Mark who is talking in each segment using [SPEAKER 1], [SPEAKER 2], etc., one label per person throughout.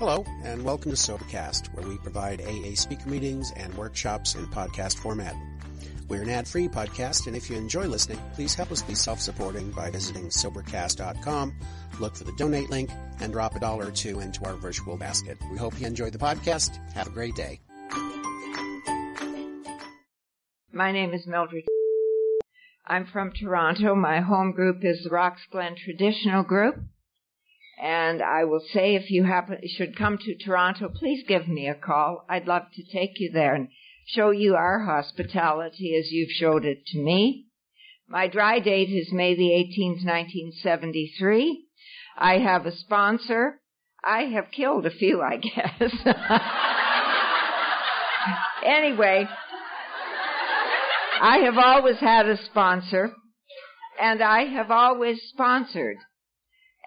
[SPEAKER 1] Hello, and welcome to Sobercast, where we provide AA speaker meetings and workshops in podcast format. We're an ad-free podcast, and if you enjoy listening, please help us be self-supporting by visiting Sobercast.com, look for the donate link, and drop a dollar or two into our virtual basket. We hope you enjoy the podcast. Have a great day.
[SPEAKER 2] My name is Mildred. I'm from Toronto. My home group is the Rocks Glen Traditional Group. And I will say if you happen, should come to Toronto, please give me a call. I'd love to take you there and show you our hospitality as you've showed it to me. My dry date is May the 18th, 1973. I have a sponsor. I have killed a few, I guess. anyway, I have always had a sponsor and I have always sponsored.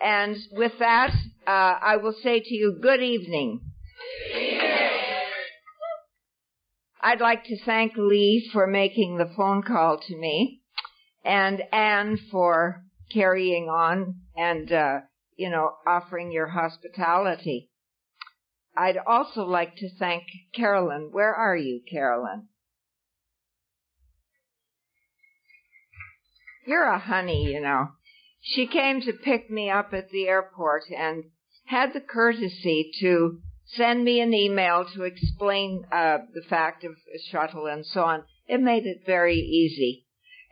[SPEAKER 2] And with that, uh, I will say to you, good evening. I'd like to thank Lee for making the phone call to me and Anne for carrying on and, uh, you know, offering your hospitality. I'd also like to thank Carolyn. Where are you, Carolyn? You're a honey, you know. She came to pick me up at the airport and had the courtesy to send me an email to explain uh, the fact of a shuttle and so on. It made it very easy.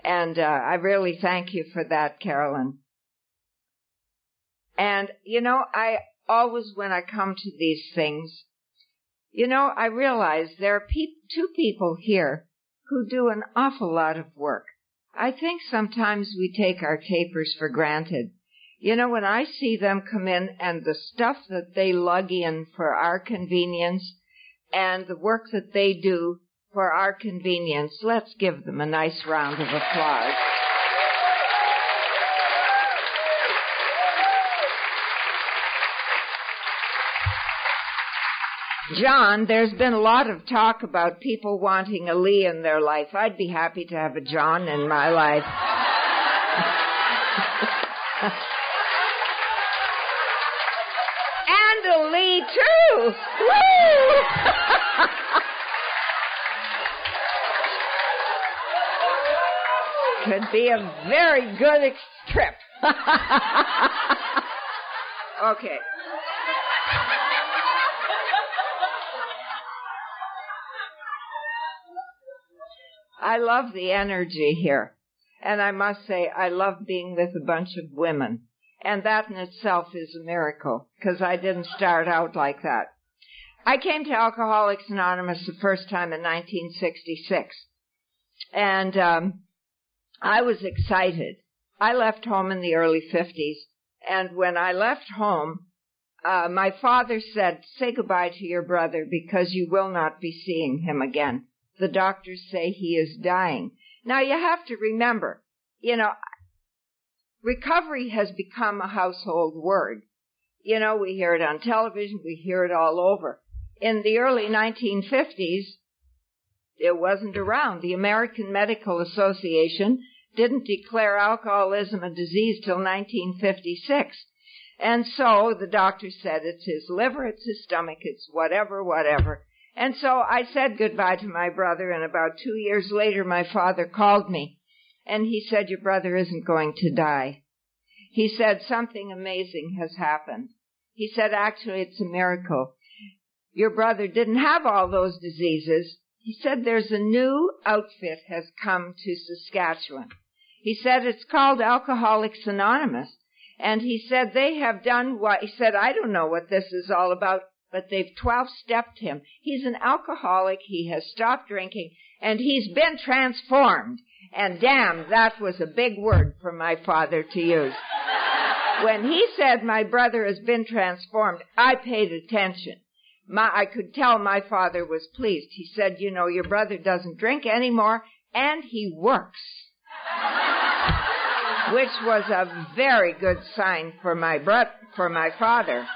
[SPEAKER 2] And uh, I really thank you for that, Carolyn. And, you know, I always, when I come to these things, you know, I realize there are pe- two people here who do an awful lot of work. I think sometimes we take our tapers for granted. You know, when I see them come in and the stuff that they lug in for our convenience and the work that they do for our convenience, let's give them a nice round of applause. John, there's been a lot of talk about people wanting a Lee in their life. I'd be happy to have a John in my life. and a Lee too. Woo! Could be a very good trip. okay. I love the energy here. And I must say, I love being with a bunch of women. And that in itself is a miracle, because I didn't start out like that. I came to Alcoholics Anonymous the first time in 1966. And um, I was excited. I left home in the early 50s. And when I left home, uh, my father said, say goodbye to your brother because you will not be seeing him again the doctors say he is dying. Now you have to remember, you know, recovery has become a household word. You know, we hear it on television, we hear it all over. In the early 1950s, it wasn't around. The American Medical Association didn't declare alcoholism a disease till 1956. And so the doctor said it's his liver, it's his stomach, it's whatever, whatever. And so I said goodbye to my brother, and about two years later, my father called me, and he said, Your brother isn't going to die. He said, Something amazing has happened. He said, Actually, it's a miracle. Your brother didn't have all those diseases. He said, There's a new outfit has come to Saskatchewan. He said, It's called Alcoholics Anonymous. And he said, They have done what, he said, I don't know what this is all about but they've 12 stepped him. He's an alcoholic. He has stopped drinking and he's been transformed. And damn, that was a big word for my father to use. when he said my brother has been transformed, I paid attention. My, I could tell my father was pleased. He said, you know, your brother doesn't drink anymore and he works. Which was a very good sign for my bro- for my father.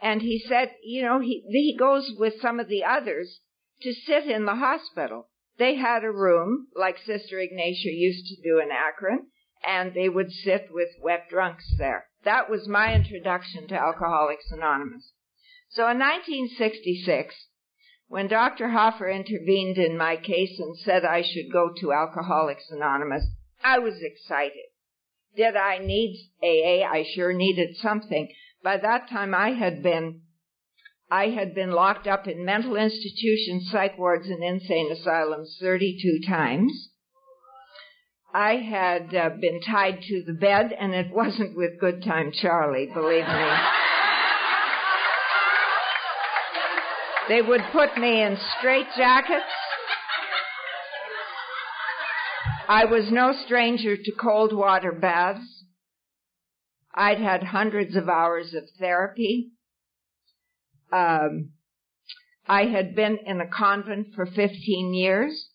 [SPEAKER 2] And he said, you know, he, he goes with some of the others to sit in the hospital. They had a room like Sister Ignatia used to do in Akron, and they would sit with wet drunks there. That was my introduction to Alcoholics Anonymous. So in 1966, when Dr. Hoffer intervened in my case and said I should go to Alcoholics Anonymous, I was excited. Did I need AA? I sure needed something. By that time I had been I had been locked up in mental institutions, psych wards, and insane asylums 32 times. I had uh, been tied to the bed, and it wasn't with Good Time Charlie, believe me. They would put me in straitjackets. I was no stranger to cold water baths. I'd had hundreds of hours of therapy. Um, I had been in a convent for 15 years.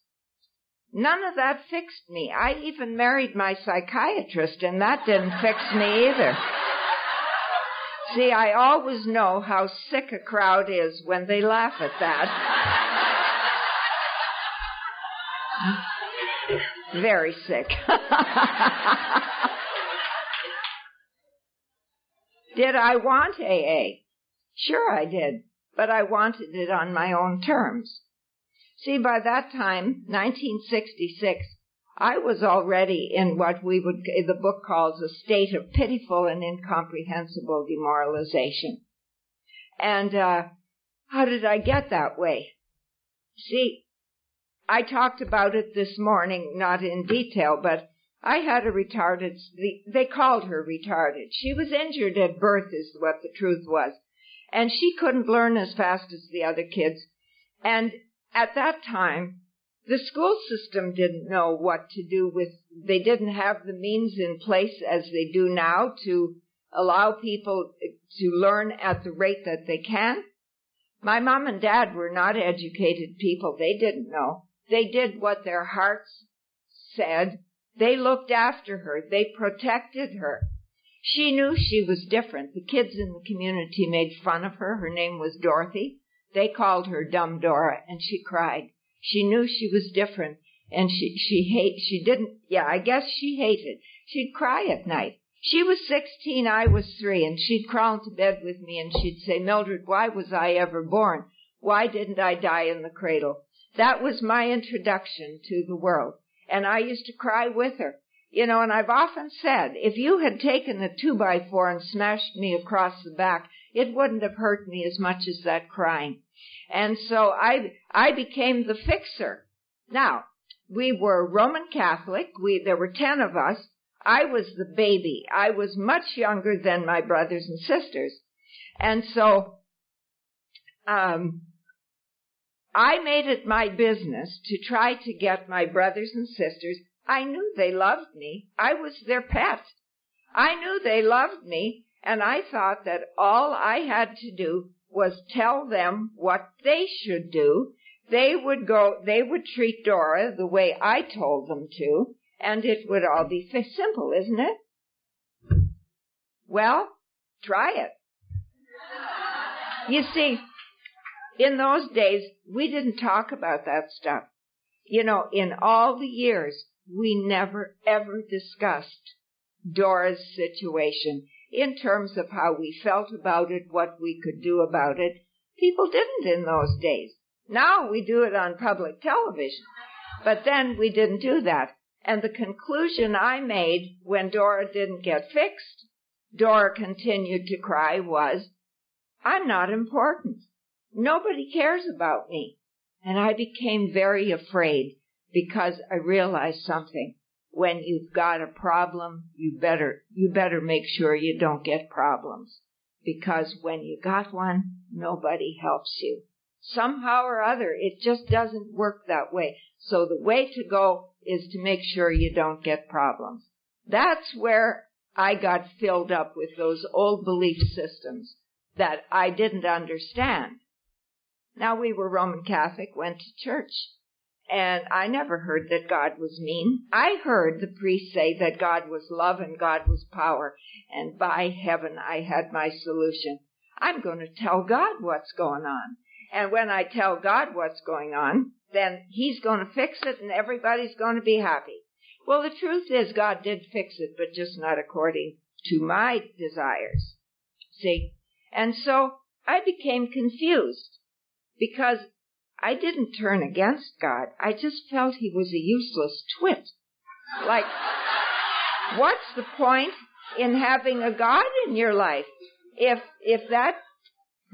[SPEAKER 2] None of that fixed me. I even married my psychiatrist and that didn't fix me either. See, I always know how sick a crowd is when they laugh at that. Very sick. did I want AA? Sure I did, but I wanted it on my own terms. See, by that time, 1966, I was already in what we would, the book calls a state of pitiful and incomprehensible demoralization. And, uh, how did I get that way? See, I talked about it this morning, not in detail, but I had a retarded, they called her retarded. She was injured at birth is what the truth was. And she couldn't learn as fast as the other kids. And at that time, the school system didn't know what to do with, they didn't have the means in place as they do now to allow people to learn at the rate that they can. My mom and dad were not educated people. They didn't know. They did what their hearts said. They looked after her. They protected her. She knew she was different. The kids in the community made fun of her. Her name was Dorothy. They called her Dumb Dora and she cried. She knew she was different and she, she hate, she didn't, yeah, I guess she hated. She'd cry at night. She was 16, I was three, and she'd crawl into bed with me and she'd say, Mildred, why was I ever born? Why didn't I die in the cradle? That was my introduction to the world. And I used to cry with her. You know, and I've often said, if you had taken the two by four and smashed me across the back, it wouldn't have hurt me as much as that crying. And so I, I became the fixer. Now, we were Roman Catholic. We, there were ten of us. I was the baby. I was much younger than my brothers and sisters. And so, um, I made it my business to try to get my brothers and sisters. I knew they loved me. I was their pet. I knew they loved me, and I thought that all I had to do was tell them what they should do. They would go, they would treat Dora the way I told them to, and it would all be simple, isn't it? Well, try it. You see, in those days, we didn't talk about that stuff. You know, in all the years, we never ever discussed Dora's situation in terms of how we felt about it, what we could do about it. People didn't in those days. Now we do it on public television. But then we didn't do that. And the conclusion I made when Dora didn't get fixed, Dora continued to cry was, I'm not important. Nobody cares about me. And I became very afraid because I realized something when you've got a problem, you better, you better make sure you don't get problems. Because when you got one, nobody helps you. Somehow or other, it just doesn't work that way. So the way to go is to make sure you don't get problems. That's where I got filled up with those old belief systems that I didn't understand. Now we were Roman Catholic, went to church. And I never heard that God was mean. I heard the priest say that God was love and God was power. And by heaven, I had my solution. I'm going to tell God what's going on. And when I tell God what's going on, then He's going to fix it and everybody's going to be happy. Well, the truth is God did fix it, but just not according to my desires. See? And so I became confused because I didn't turn against God. I just felt he was a useless twit. Like, what's the point in having a God in your life if, if that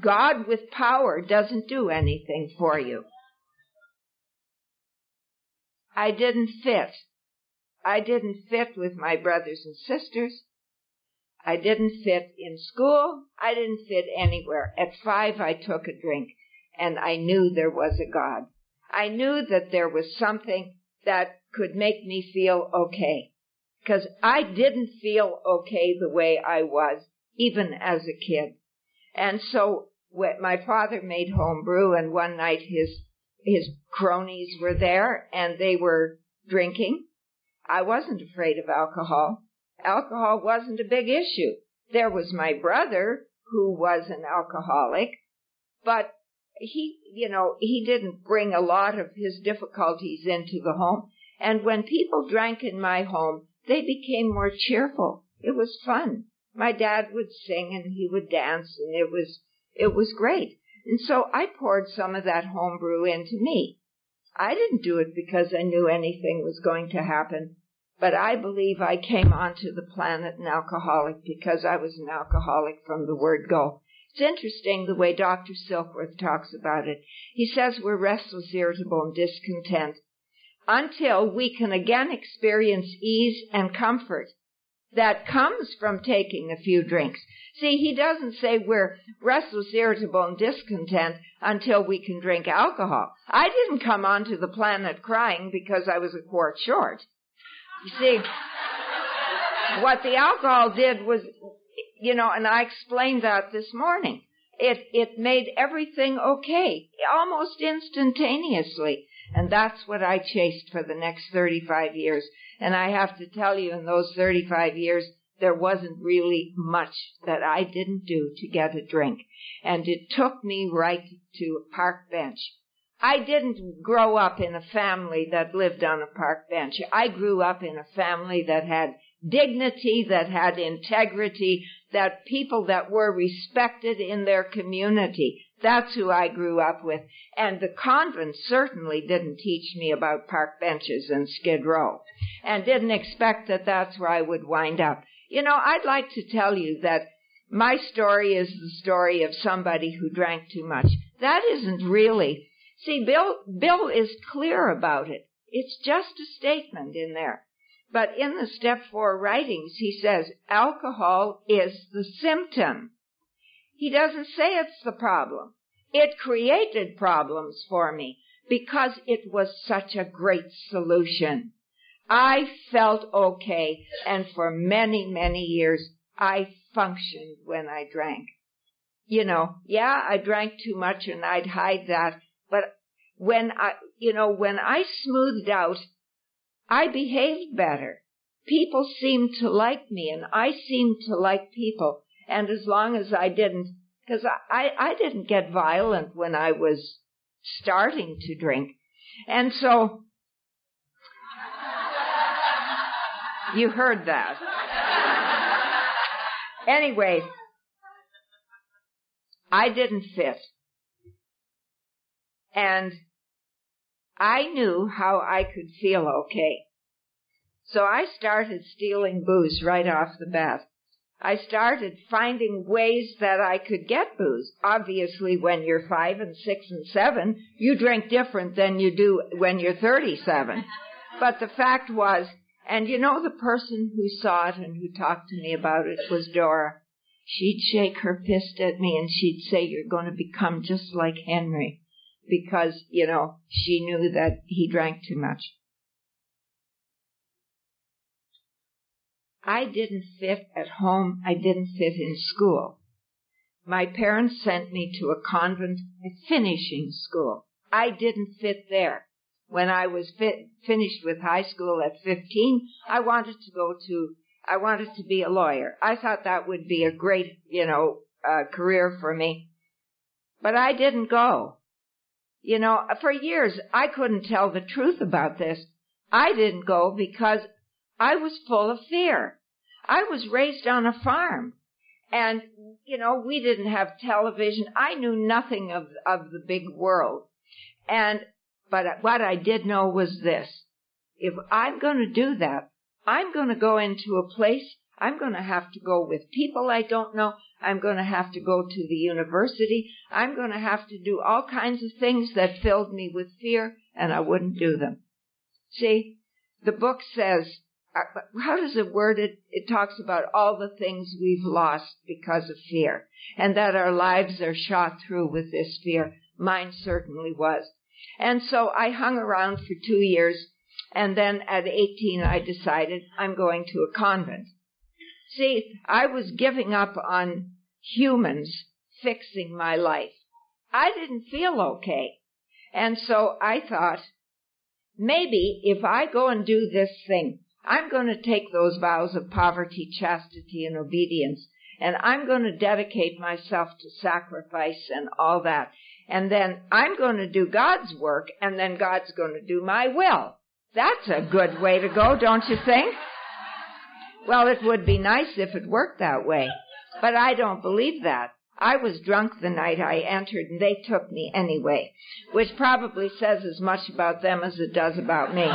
[SPEAKER 2] God with power doesn't do anything for you? I didn't fit. I didn't fit with my brothers and sisters. I didn't fit in school. I didn't fit anywhere. At five, I took a drink and I knew there was a God. I knew that there was something that could make me feel okay. Cause I didn't feel okay the way I was, even as a kid. And so when my father made home brew and one night his, his cronies were there and they were drinking. I wasn't afraid of alcohol alcohol wasn't a big issue. There was my brother who was an alcoholic, but he, you know, he didn't bring a lot of his difficulties into the home. And when people drank in my home, they became more cheerful. It was fun. My dad would sing and he would dance and it was, it was great. And so I poured some of that homebrew into me. I didn't do it because I knew anything was going to happen. But I believe I came onto the planet an alcoholic because I was an alcoholic from the word go. It's interesting the way Dr. Silkworth talks about it. He says we're restless, irritable, and discontent until we can again experience ease and comfort that comes from taking a few drinks. See, he doesn't say we're restless, irritable, and discontent until we can drink alcohol. I didn't come onto the planet crying because I was a quart short. You see, what the alcohol did was, you know, and I explained that this morning. It, it made everything okay, almost instantaneously. And that's what I chased for the next 35 years. And I have to tell you, in those 35 years, there wasn't really much that I didn't do to get a drink. And it took me right to a park bench I didn't grow up in a family that lived on a park bench. I grew up in a family that had dignity, that had integrity, that people that were respected in their community. That's who I grew up with. And the convent certainly didn't teach me about park benches and Skid Row. And didn't expect that that's where I would wind up. You know, I'd like to tell you that my story is the story of somebody who drank too much. That isn't really See, Bill, Bill is clear about it. It's just a statement in there. But in the step four writings, he says alcohol is the symptom. He doesn't say it's the problem. It created problems for me because it was such a great solution. I felt okay and for many, many years I functioned when I drank. You know, yeah, I drank too much and I'd hide that but when I, you know, when I smoothed out, I behaved better. People seemed to like me and I seemed to like people. And as long as I didn't, because I, I didn't get violent when I was starting to drink. And so, you heard that. Anyway, I didn't fit. And I knew how I could feel okay. So I started stealing booze right off the bat. I started finding ways that I could get booze. Obviously, when you're five and six and seven, you drink different than you do when you're 37. But the fact was, and you know the person who saw it and who talked to me about it was Dora. She'd shake her fist at me and she'd say, you're going to become just like Henry because, you know, she knew that he drank too much. I didn't fit at home. I didn't fit in school. My parents sent me to a convent finishing school. I didn't fit there. When I was fit, finished with high school at 15, I wanted to go to, I wanted to be a lawyer. I thought that would be a great, you know, uh, career for me. But I didn't go. You know, for years I couldn't tell the truth about this. I didn't go because I was full of fear. I was raised on a farm. And, you know, we didn't have television. I knew nothing of, of the big world. And, but what I did know was this. If I'm going to do that, I'm going to go into a place, I'm going to have to go with people I don't know. I'm going to have to go to the university. I'm going to have to do all kinds of things that filled me with fear, and I wouldn't do them. See, the book says, uh, how does it word it? It talks about all the things we've lost because of fear, and that our lives are shot through with this fear. Mine certainly was. And so I hung around for two years, and then at 18 I decided I'm going to a convent. See, I was giving up on humans fixing my life. I didn't feel okay. And so I thought, maybe if I go and do this thing, I'm going to take those vows of poverty, chastity, and obedience, and I'm going to dedicate myself to sacrifice and all that. And then I'm going to do God's work, and then God's going to do my will. That's a good way to go, don't you think? Well, it would be nice if it worked that way, but I don't believe that. I was drunk the night I entered and they took me anyway, which probably says as much about them as it does about me. and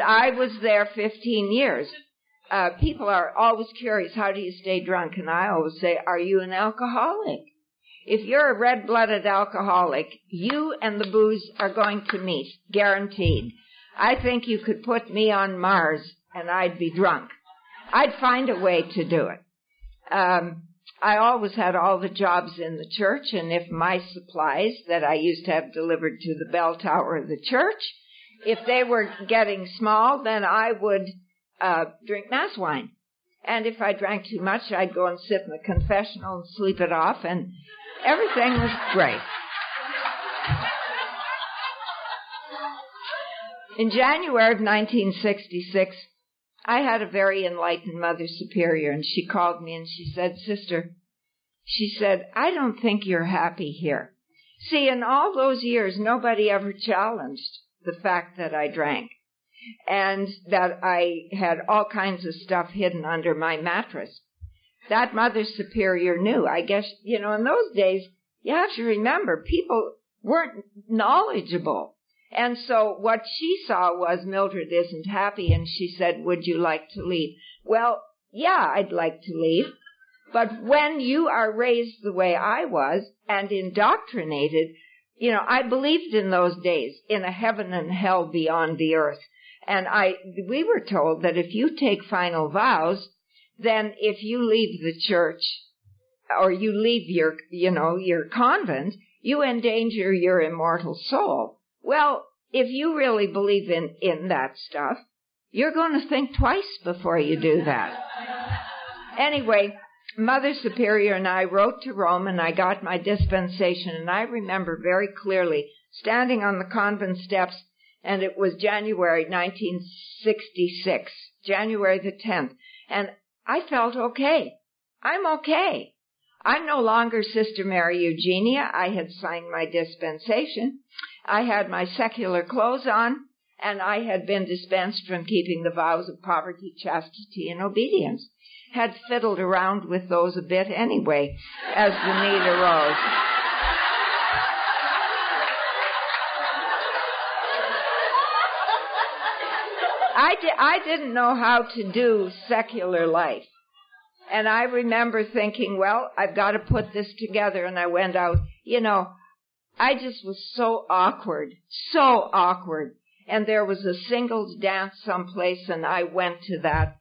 [SPEAKER 2] I was there 15 years. Uh, people are always curious, how do you stay drunk? And I always say, are you an alcoholic? If you're a red-blooded alcoholic, you and the booze are going to meet, guaranteed. I think you could put me on Mars and I'd be drunk. I'd find a way to do it. Um, I always had all the jobs in the church, and if my supplies that I used to have delivered to the bell tower of the church, if they were getting small, then I would uh, drink mass wine. And if I drank too much, I'd go and sit in the confessional and sleep it off, and everything was great. In January of 1966, I had a very enlightened Mother Superior, and she called me and she said, Sister, she said, I don't think you're happy here. See, in all those years, nobody ever challenged the fact that I drank and that I had all kinds of stuff hidden under my mattress. That Mother Superior knew. I guess, you know, in those days, you have to remember, people weren't knowledgeable. And so what she saw was Mildred isn't happy and she said, would you like to leave? Well, yeah, I'd like to leave. But when you are raised the way I was and indoctrinated, you know, I believed in those days in a heaven and hell beyond the earth. And I, we were told that if you take final vows, then if you leave the church or you leave your, you know, your convent, you endanger your immortal soul. Well, if you really believe in, in that stuff, you're going to think twice before you do that. Anyway, Mother Superior and I wrote to Rome and I got my dispensation and I remember very clearly standing on the convent steps and it was January 1966, January the 10th, and I felt okay. I'm okay. I'm no longer Sister Mary Eugenia. I had signed my dispensation. I had my secular clothes on, and I had been dispensed from keeping the vows of poverty, chastity, and obedience. Had fiddled around with those a bit anyway, as the need arose. I, di- I didn't know how to do secular life. And I remember thinking, well, I've got to put this together. And I went out, you know, I just was so awkward, so awkward. And there was a singles dance someplace and I went to that.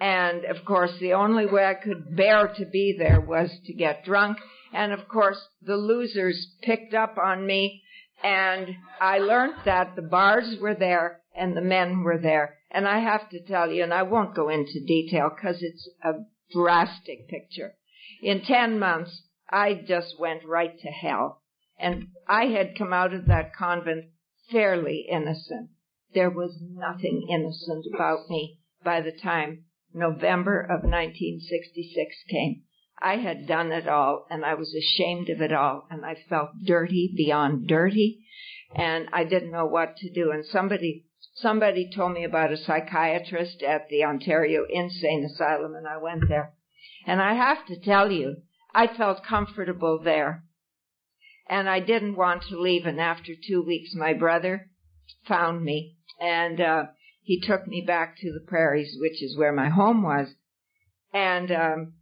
[SPEAKER 2] And of course, the only way I could bear to be there was to get drunk. And of course, the losers picked up on me and I learned that the bars were there and the men were there. And I have to tell you, and I won't go into detail because it's a drastic picture. In 10 months, I just went right to hell. And I had come out of that convent fairly innocent. There was nothing innocent about me by the time November of 1966 came. I had done it all and I was ashamed of it all and I felt dirty beyond dirty and I didn't know what to do. And somebody somebody told me about a psychiatrist at the Ontario Insane Asylum and I went there. And I have to tell you, I felt comfortable there. And I didn't want to leave and after two weeks my brother found me and, uh, he took me back to the prairies, which is where my home was. And, um,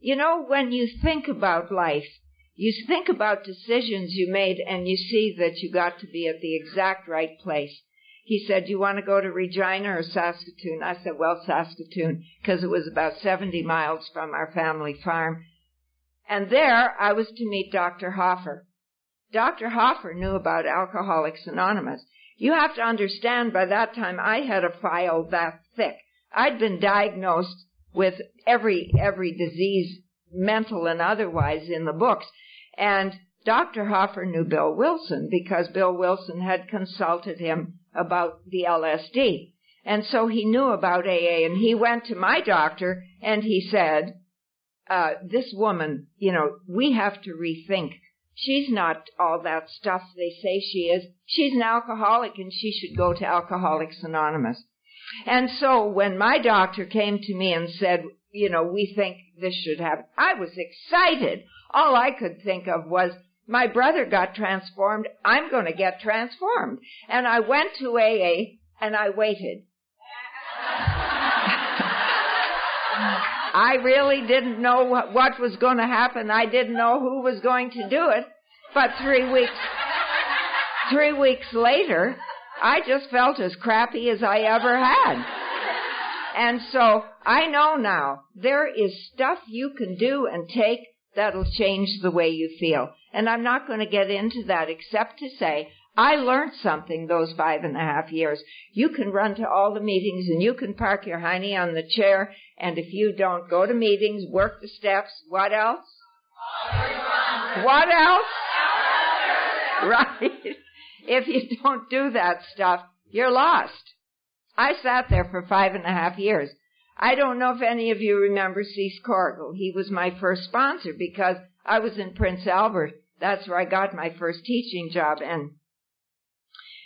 [SPEAKER 2] you know, when you think about life, you think about decisions you made and you see that you got to be at the exact right place. He said, you want to go to Regina or Saskatoon? I said, well, Saskatoon, because it was about 70 miles from our family farm. And there I was to meet Dr. Hoffer. Dr. Hoffer knew about Alcoholics Anonymous. You have to understand by that time I had a file that thick. I'd been diagnosed with every, every disease, mental and otherwise in the books. And Dr. Hoffer knew Bill Wilson because Bill Wilson had consulted him about the LSD. And so he knew about AA and he went to my doctor and he said, uh, this woman, you know, we have to rethink. She's not all that stuff they say she is. She's an alcoholic and she should go to Alcoholics Anonymous. And so when my doctor came to me and said, you know, we think this should happen, I was excited. All I could think of was, my brother got transformed, I'm going to get transformed. And I went to AA and I waited. I really didn't know what, was going to happen. I didn't know who was going to do it. But three weeks, three weeks later, I just felt as crappy as I ever had. And so I know now there is stuff you can do and take that'll change the way you feel. And I'm not going to get into that except to say I learned something those five and a half years. You can run to all the meetings and you can park your hiney on the chair and if you don't go to meetings, work the steps, what else? What else? Right? If you don't do that stuff, you're lost. I sat there for five and a half years. I don't know if any of you remember Cease Corrigal. He was my first sponsor because I was in Prince Albert. That's where I got my first teaching job and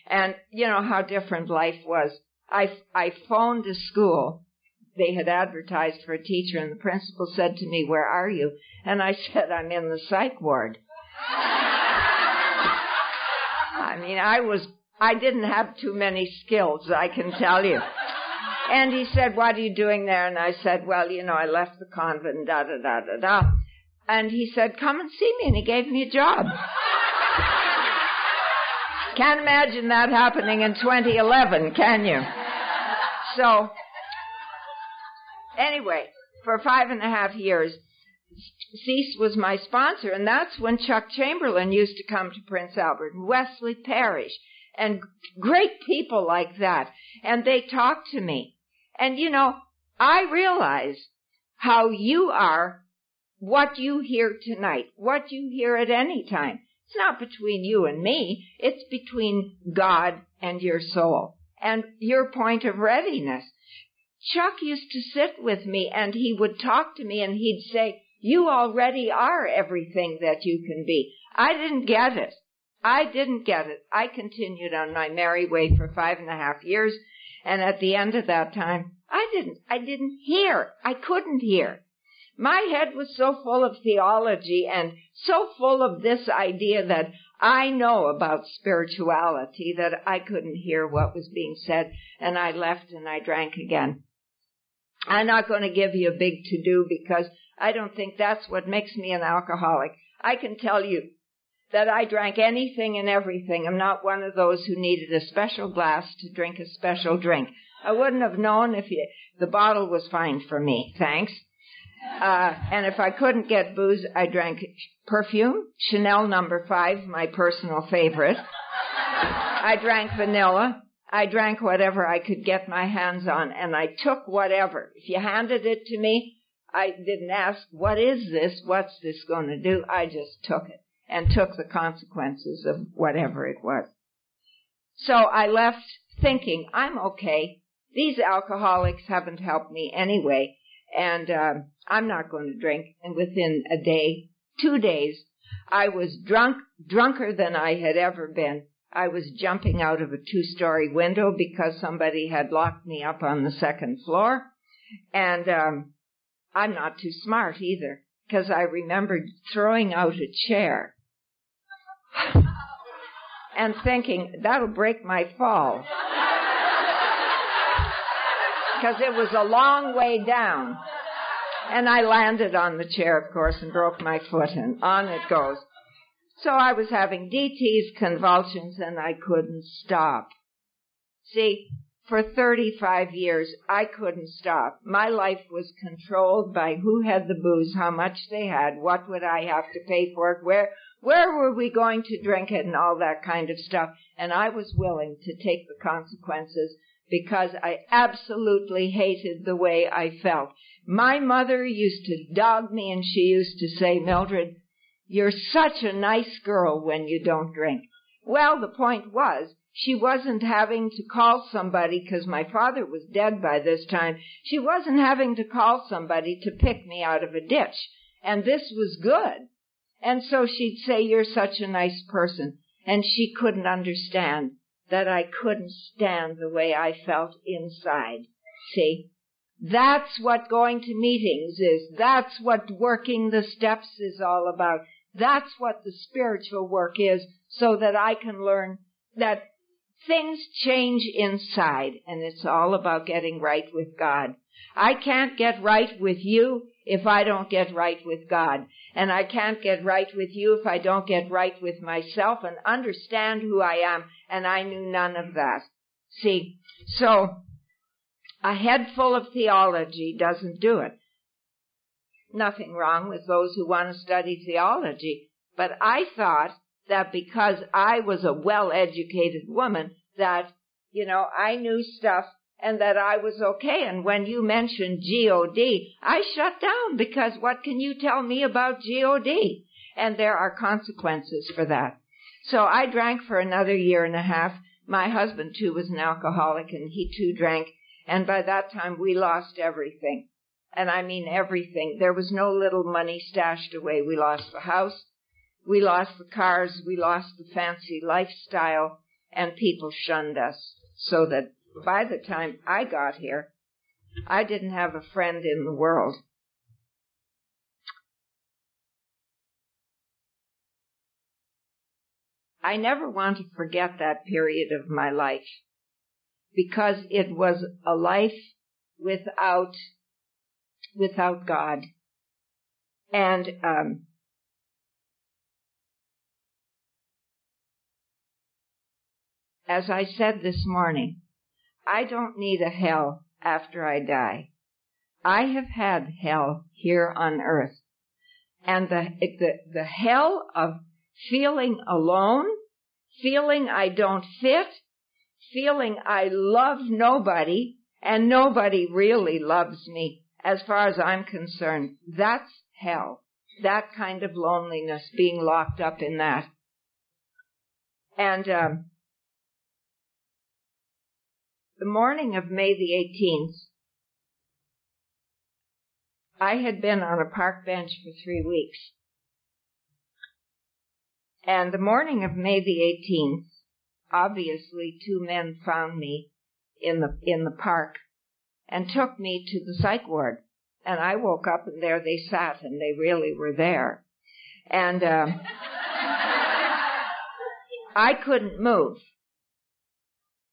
[SPEAKER 2] and you know how different life was. I I phoned a school. They had advertised for a teacher and the principal said to me, "Where are you?" And I said, "I'm in the psych ward." I mean, I was, I didn't have too many skills, I can tell you. And he said, what are you doing there? And I said, well, you know, I left the convent da da da da da. And he said, come and see me. And he gave me a job. Can't imagine that happening in 2011, can you? So, anyway, for five and a half years, Cease was my sponsor, and that's when Chuck Chamberlain used to come to Prince Albert, and Wesley Parrish, and great people like that. And they talked to me. And you know, I realize how you are what you hear tonight, what you hear at any time. It's not between you and me, it's between God and your soul and your point of readiness. Chuck used to sit with me and he would talk to me and he'd say, you already are everything that you can be. I didn't get it. I didn't get it. I continued on my merry way for five and a half years, and at the end of that time, I didn't, I didn't hear. I couldn't hear. My head was so full of theology and so full of this idea that I know about spirituality that I couldn't hear what was being said, and I left and I drank again. I'm not going to give you a big to do because I don't think that's what makes me an alcoholic. I can tell you that I drank anything and everything. I'm not one of those who needed a special glass to drink a special drink. I wouldn't have known if you, the bottle was fine for me. Thanks. Uh, and if I couldn't get booze, I drank perfume, Chanel number five, my personal favorite. I drank vanilla. I drank whatever I could get my hands on and I took whatever. If you handed it to me, I didn't ask, what is this? What's this going to do? I just took it and took the consequences of whatever it was. So I left thinking, I'm okay. These alcoholics haven't helped me anyway, and uh, I'm not going to drink. And within a day, two days, I was drunk, drunker than I had ever been. I was jumping out of a two story window because somebody had locked me up on the second floor. And um, I'm not too smart either because I remembered throwing out a chair and thinking, that'll break my fall. Because it was a long way down. And I landed on the chair, of course, and broke my foot, and on it goes. So I was having DTs, convulsions, and I couldn't stop. See, for 35 years, I couldn't stop. My life was controlled by who had the booze, how much they had, what would I have to pay for it, where, where were we going to drink it, and all that kind of stuff. And I was willing to take the consequences because I absolutely hated the way I felt. My mother used to dog me and she used to say, Mildred, you're such a nice girl when you don't drink. Well, the point was, she wasn't having to call somebody because my father was dead by this time. She wasn't having to call somebody to pick me out of a ditch. And this was good. And so she'd say, you're such a nice person. And she couldn't understand that I couldn't stand the way I felt inside. See? That's what going to meetings is. That's what working the steps is all about. That's what the spiritual work is so that I can learn that things change inside and it's all about getting right with God. I can't get right with you if I don't get right with God. And I can't get right with you if I don't get right with myself and understand who I am. And I knew none of that. See, so a head full of theology doesn't do it. Nothing wrong with those who want to study theology. But I thought that because I was a well educated woman, that, you know, I knew stuff and that I was okay. And when you mentioned God, I shut down because what can you tell me about G-O-D? And there are consequences for that. So I drank for another year and a half. My husband too was an alcoholic and he too drank. And by that time we lost everything. And I mean everything. There was no little money stashed away. We lost the house. We lost the cars. We lost the fancy lifestyle and people shunned us so that by the time I got here, I didn't have a friend in the world. I never want to forget that period of my life because it was a life without without God. And um, as I said this morning, I don't need a hell after I die. I have had hell here on earth. And the, the, the hell of feeling alone, feeling I don't fit, feeling I love nobody, and nobody really loves me, as far as I'm concerned. That's hell. That kind of loneliness, being locked up in that. And um, the morning of May the 18th, I had been on a park bench for three weeks. And the morning of May the 18th, obviously two men found me in the, in the park and took me to the psych ward. And I woke up and there they sat and they really were there. And, uh, I couldn't move.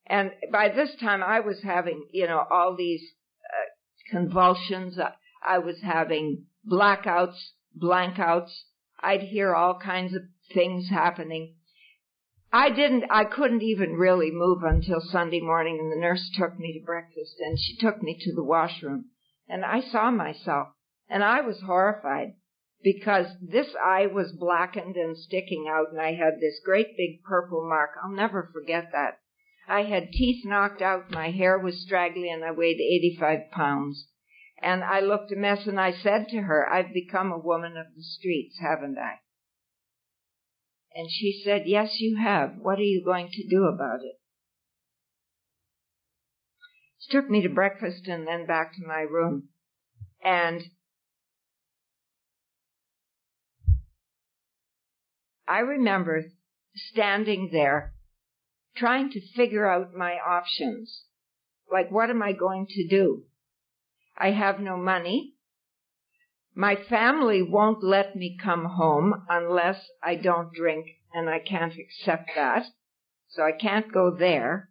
[SPEAKER 2] And by this time I was having, you know, all these uh, convulsions. I was having blackouts, blankouts. I'd hear all kinds of things happening. I didn't, I couldn't even really move until Sunday morning and the nurse took me to breakfast and she took me to the washroom and I saw myself and I was horrified because this eye was blackened and sticking out and I had this great big purple mark. I'll never forget that. I had teeth knocked out, my hair was straggly, and I weighed 85 pounds. And I looked a mess and I said to her, I've become a woman of the streets, haven't I? And she said, Yes, you have. What are you going to do about it? She took me to breakfast and then back to my room. And I remember standing there trying to figure out my options. Like, what am I going to do? I have no money. My family won't let me come home unless I don't drink, and I can't accept that. So I can't go there.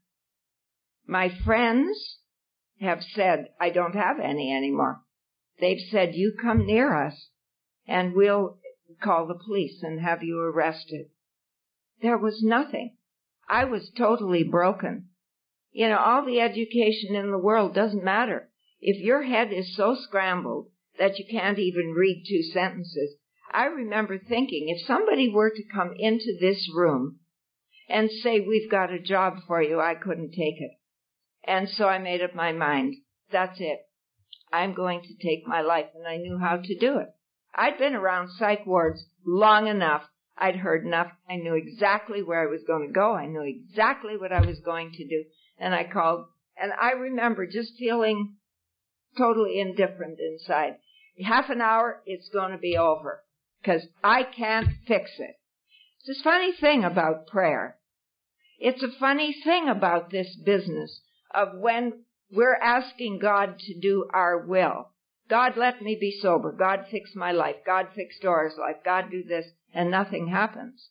[SPEAKER 2] My friends have said I don't have any anymore. They've said, you come near us and we'll call the police and have you arrested. There was nothing. I was totally broken. You know, all the education in the world doesn't matter. If your head is so scrambled that you can't even read two sentences, I remember thinking if somebody were to come into this room and say, we've got a job for you, I couldn't take it. And so I made up my mind. That's it. I'm going to take my life and I knew how to do it. I'd been around psych wards long enough. I'd heard enough. I knew exactly where I was going to go. I knew exactly what I was going to do. And I called and I remember just feeling totally indifferent inside. Half an hour, it's going to be over because I can't fix it. It's this funny thing about prayer. It's a funny thing about this business of when we're asking God to do our will. God let me be sober. God fix my life. God fix Dora's life. God do this and nothing happens.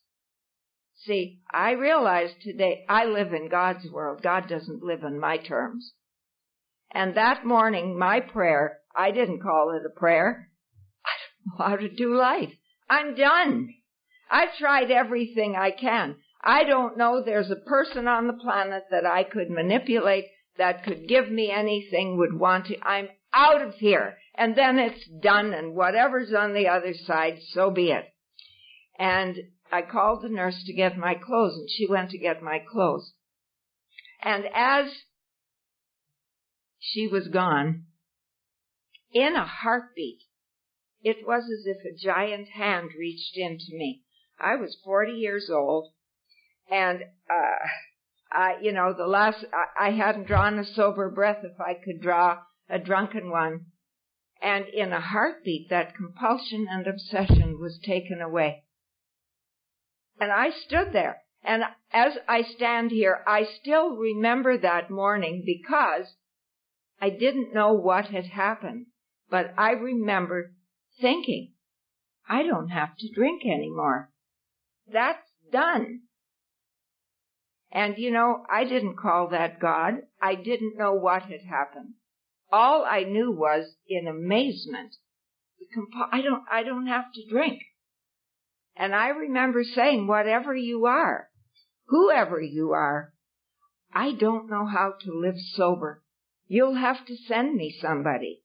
[SPEAKER 2] See, I realize today I live in God's world. God doesn't live on my terms. And that morning, my prayer, I didn't call it a prayer. I don't know how to do life. I'm done. I've tried everything I can. I don't know there's a person on the planet that I could manipulate that could give me anything would want to. I'm out of here. And then it's done and whatever's on the other side, so be it. And I called the nurse to get my clothes and she went to get my clothes. And as she was gone, in a heartbeat, it was as if a giant hand reached into me. I was 40 years old and, uh, I, you know, the last, I, I hadn't drawn a sober breath if I could draw a drunken one. And in a heartbeat, that compulsion and obsession was taken away. And I stood there. And as I stand here, I still remember that morning because I didn't know what had happened. But I remember thinking, I don't have to drink anymore. That's done. And you know, I didn't call that God. I didn't know what had happened. All I knew was in amazement, I don't, I don't have to drink. And I remember saying, whatever you are, whoever you are, I don't know how to live sober. You'll have to send me somebody.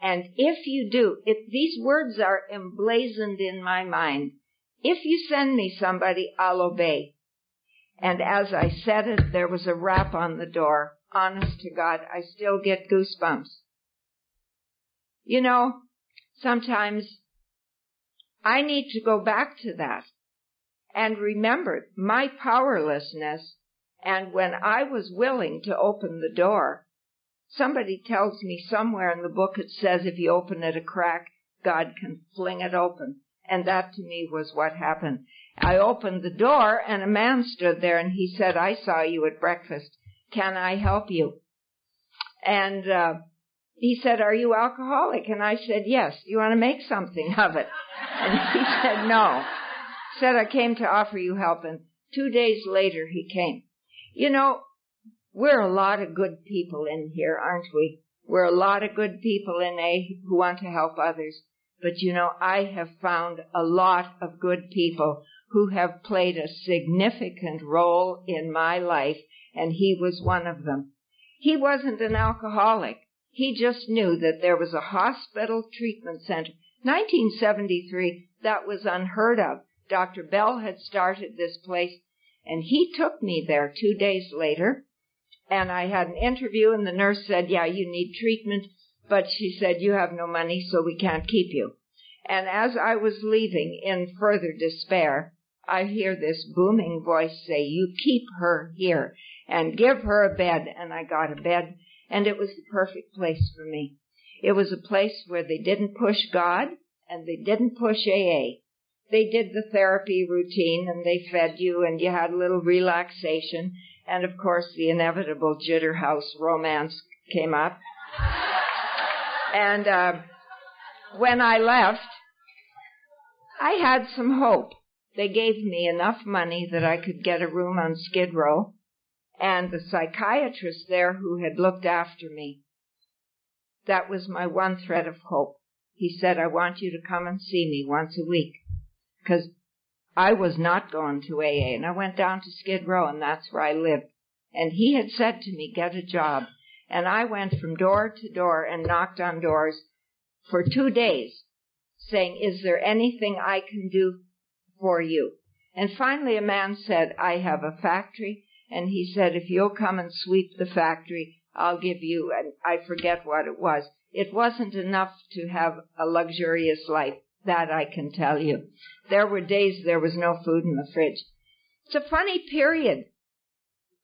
[SPEAKER 2] And if you do, if these words are emblazoned in my mind, if you send me somebody, I'll obey. And as I said it, there was a rap on the door. Honest to God, I still get goosebumps. You know, sometimes I need to go back to that and remember my powerlessness and when I was willing to open the door, somebody tells me somewhere in the book it says if you open it a crack, God can fling it open. And that to me was what happened. I opened the door and a man stood there and he said, I saw you at breakfast. Can I help you? And, uh, he said, are you alcoholic? And I said, yes. You want to make something of it? And he said, no. Said, I came to offer you help. And two days later he came. You know, we're a lot of good people in here, aren't we? We're a lot of good people in A who want to help others. But you know, I have found a lot of good people who have played a significant role in my life, and he was one of them. He wasn't an alcoholic. He just knew that there was a hospital treatment center. 1973, that was unheard of. Dr. Bell had started this place, and he took me there two days later, and I had an interview, and the nurse said, yeah, you need treatment, but she said, you have no money, so we can't keep you. And as I was leaving in further despair, I hear this booming voice say, you keep her here and give her a bed. And I got a bed and it was the perfect place for me. It was a place where they didn't push God and they didn't push AA. They did the therapy routine and they fed you and you had a little relaxation And of course, the inevitable Jitterhouse romance came up. And uh, when I left, I had some hope. They gave me enough money that I could get a room on Skid Row, and the psychiatrist there who had looked after me. That was my one thread of hope. He said, I want you to come and see me once a week. Because I was not going to AA, and I went down to Skid Row, and that's where I lived. And he had said to me, get a job. And I went from door to door and knocked on doors for two days saying, is there anything I can do for you? And finally a man said, I have a factory. And he said, if you'll come and sweep the factory, I'll give you, and I forget what it was. It wasn't enough to have a luxurious life. That I can tell you. There were days there was no food in the fridge. It's a funny period.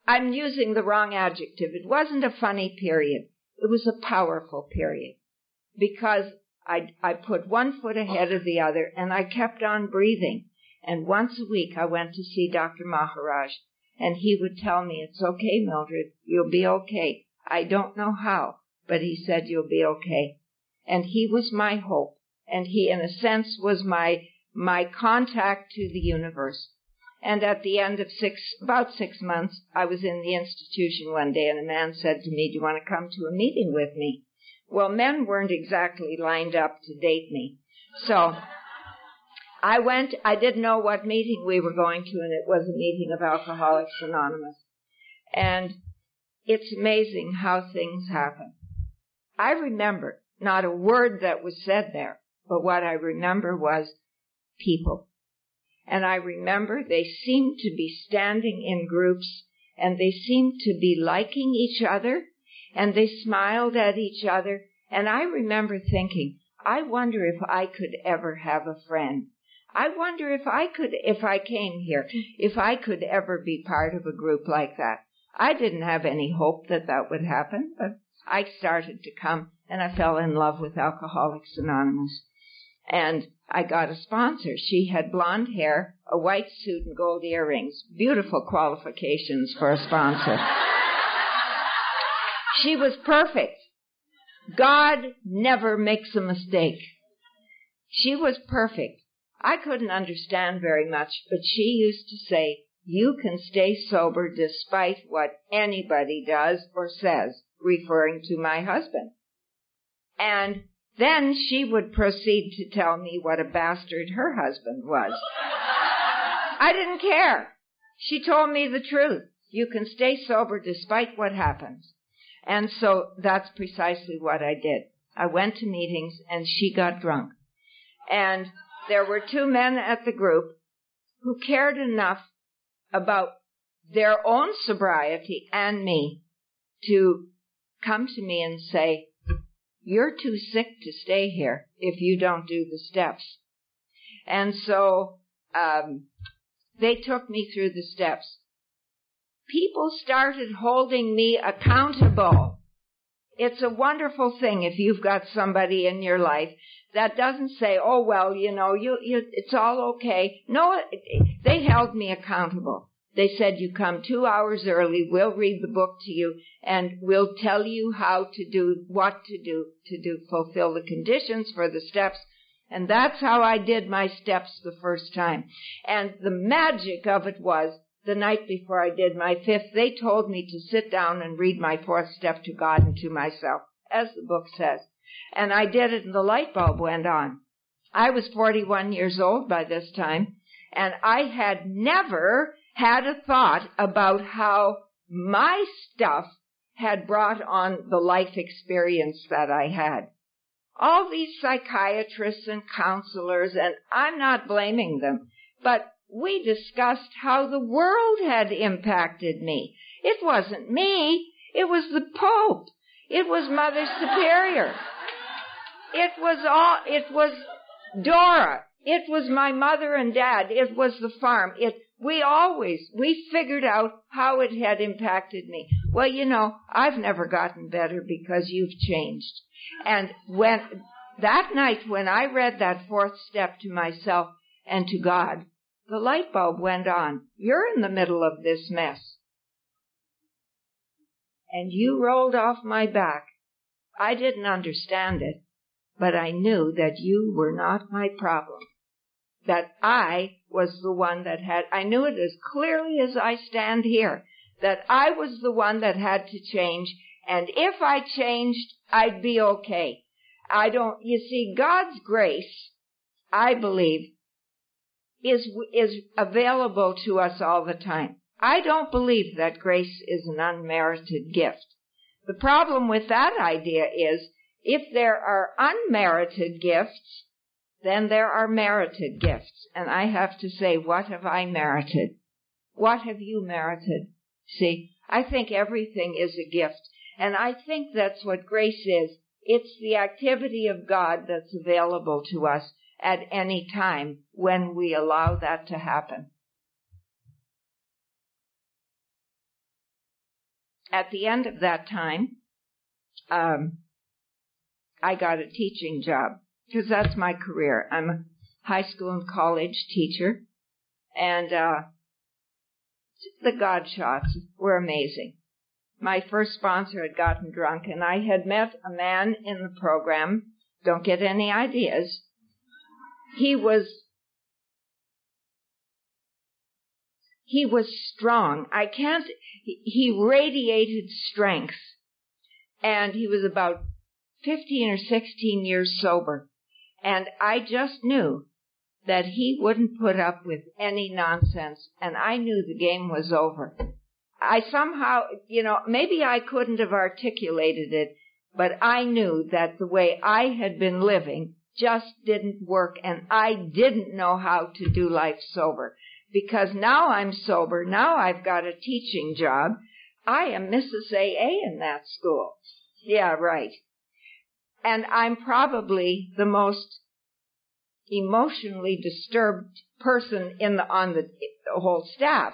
[SPEAKER 2] I'm using the wrong adjective. It wasn't a funny period. It was a powerful period because I, I put one foot ahead of the other and I kept on breathing. And once a week I went to see Dr. Maharaj and he would tell me, it's okay, Mildred, you'll be okay. I don't know how, but he said you'll be okay. And he was my hope. And he, in a sense, was my, my contact to the universe. And at the end of six, about six months, I was in the institution one day and a man said to me, do you want to come to a meeting with me? Well, men weren't exactly lined up to date me. So I went, I didn't know what meeting we were going to, and it was a meeting of Alcoholics Anonymous. And it's amazing how things happen. I remember not a word that was said there, but what I remember was people. And I remember they seemed to be standing in groups and they seemed to be liking each other and they smiled at each other. And I remember thinking, I wonder if I could ever have a friend. I wonder if I could, if I came here, if I could ever be part of a group like that. I didn't have any hope that that would happen, but I started to come and I fell in love with Alcoholics Anonymous. And I got a sponsor. She had blonde hair, a white suit, and gold earrings. Beautiful qualifications for a sponsor. She was perfect. God never makes a mistake. She was perfect. I couldn't understand very much, but she used to say, you can stay sober despite what anybody does or says, referring to my husband. And then she would proceed to tell me what a bastard her husband was. I didn't care. She told me the truth. You can stay sober despite what happens. And so that's precisely what I did. I went to meetings and she got drunk. And there were two men at the group who cared enough about their own sobriety and me to come to me and say, you're too sick to stay here if you don't do the steps. And so, um, they took me through the steps people started holding me accountable. It's a wonderful thing if you've got somebody in your life that doesn't say, "Oh well, you know, you, you it's all okay." No, they held me accountable. They said, "You come 2 hours early, we'll read the book to you and we'll tell you how to do what to do to do fulfill the conditions for the steps." And that's how I did my steps the first time. And the magic of it was the night before I did my fifth, they told me to sit down and read my fourth step to God and to myself, as the book says. And I did it and the light bulb went on. I was 41 years old by this time, and I had never had a thought about how my stuff had brought on the life experience that I had. All these psychiatrists and counselors, and I'm not blaming them, but we discussed how the world had impacted me. It wasn't me. It was the Pope. It was Mother Superior. It was all, it was Dora. It was my mother and dad. It was the farm. It, we always, we figured out how it had impacted me. Well, you know, I've never gotten better because you've changed. And when, that night when I read that fourth step to myself and to God, the light bulb went on. You're in the middle of this mess. and you rolled off my back. I didn't understand it, but I knew that you were not my problem. That I was the one that had, I knew it as clearly as I stand here, that I was the one that had to change, and if I changed, I'd be okay. I don't, you see, God's grace, I believe, is, is available to us all the time. I don't believe that grace is an unmerited gift. The problem with that idea is if there are unmerited gifts, then there are merited gifts. And I have to say, what have I merited? What have you merited? See, I think everything is a gift. And I think that's what grace is. It's the activity of God that's available to us at any time when we allow that to happen. At the end of that time, um, I got a teaching job because that's my career. I'm a high school and college teacher, and uh, the God shots were amazing. My first sponsor had gotten drunk, and I had met a man in the program. Don't get any ideas. He was he was strong. I can't. He radiated strength, and he was about fifteen or sixteen years sober. And I just knew that he wouldn't put up with any nonsense, and I knew the game was over. I somehow, you know, maybe I couldn't have articulated it, but I knew that the way I had been living just didn't work, and I didn't know how to do life sober. Because now I'm sober, now I've got a teaching job. I am Mrs. AA in that school. Yeah, right. And I'm probably the most emotionally disturbed person in the, on the, the whole staff.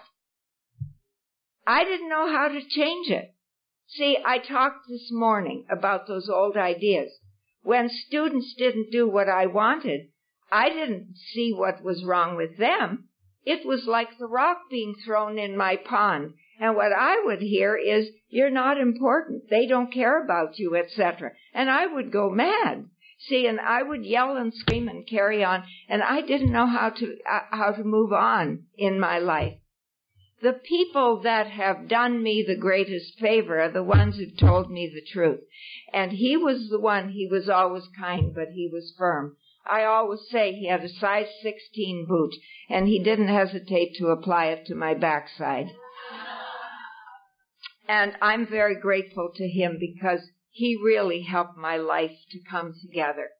[SPEAKER 2] I didn't know how to change it. See, I talked this morning about those old ideas. When students didn't do what I wanted, I didn't see what was wrong with them. It was like the rock being thrown in my pond. And what I would hear is, you're not important. They don't care about you, etc. And I would go mad. See, and I would yell and scream and carry on, and I didn't know how to, uh, how to move on in my life. The people that have done me the greatest favor are the ones who've told me the truth. And he was the one, he was always kind, but he was firm. I always say he had a size 16 boot, and he didn't hesitate to apply it to my backside. And I'm very grateful to him because he really helped my life to come together.